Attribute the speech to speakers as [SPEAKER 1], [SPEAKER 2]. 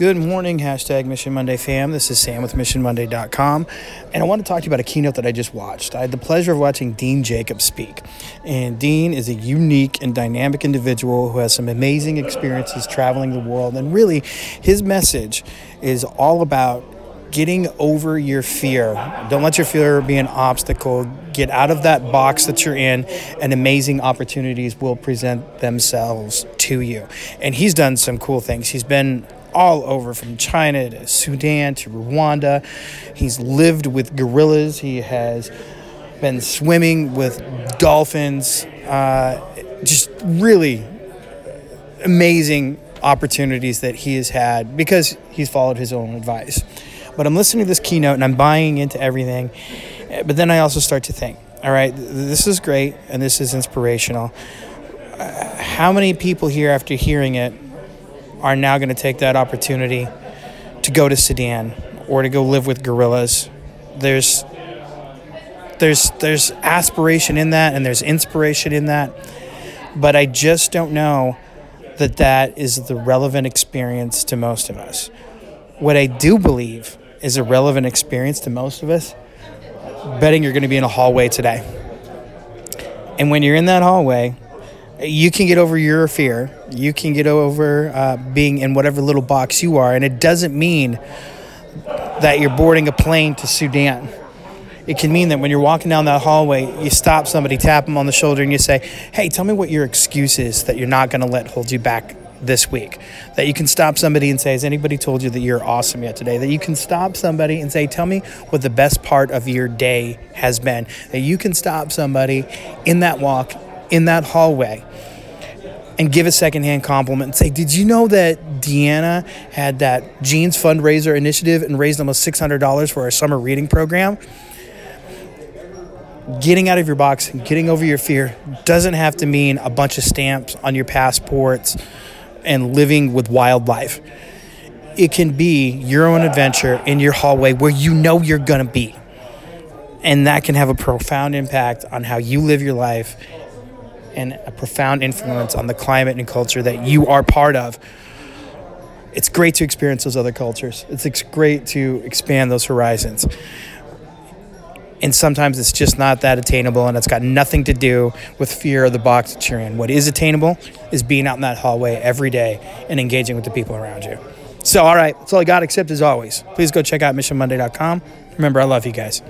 [SPEAKER 1] Good morning, hashtag Mission Monday fam. This is Sam with MissionMonday.com. And I want to talk to you about a keynote that I just watched. I had the pleasure of watching Dean Jacobs speak. And Dean is a unique and dynamic individual who has some amazing experiences traveling the world. And really, his message is all about getting over your fear. Don't let your fear be an obstacle. Get out of that box that you're in, and amazing opportunities will present themselves to you. And he's done some cool things. He's been all over from China to Sudan to Rwanda. He's lived with gorillas. He has been swimming with dolphins. Uh, just really amazing opportunities that he has had because he's followed his own advice. But I'm listening to this keynote and I'm buying into everything. But then I also start to think, all right, this is great and this is inspirational. Uh, how many people here, after hearing it, are now going to take that opportunity to go to Sudan or to go live with gorillas. There's there's there's aspiration in that and there's inspiration in that, but I just don't know that that is the relevant experience to most of us. What I do believe is a relevant experience to most of us. Betting you're going to be in a hallway today. And when you're in that hallway, you can get over your fear. You can get over uh, being in whatever little box you are. And it doesn't mean that you're boarding a plane to Sudan. It can mean that when you're walking down that hallway, you stop somebody, tap them on the shoulder, and you say, Hey, tell me what your excuse is that you're not going to let hold you back this week. That you can stop somebody and say, Has anybody told you that you're awesome yet today? That you can stop somebody and say, Tell me what the best part of your day has been. That you can stop somebody in that walk, in that hallway, and give a secondhand compliment and say, Did you know that Deanna had that jeans fundraiser initiative and raised almost $600 for our summer reading program? Getting out of your box and getting over your fear doesn't have to mean a bunch of stamps on your passports and living with wildlife. It can be your own adventure in your hallway where you know you're going to be. And that can have a profound impact on how you live your life and a profound influence on the climate and culture that you are part of. It's great to experience those other cultures. It's great to expand those horizons. And sometimes it's just not that attainable, and it's got nothing to do with fear of the box that you're in. What is attainable is being out in that hallway every day and engaging with the people around you. So, all right, that's all I got, except as always, please go check out missionmonday.com. Remember, I love you guys.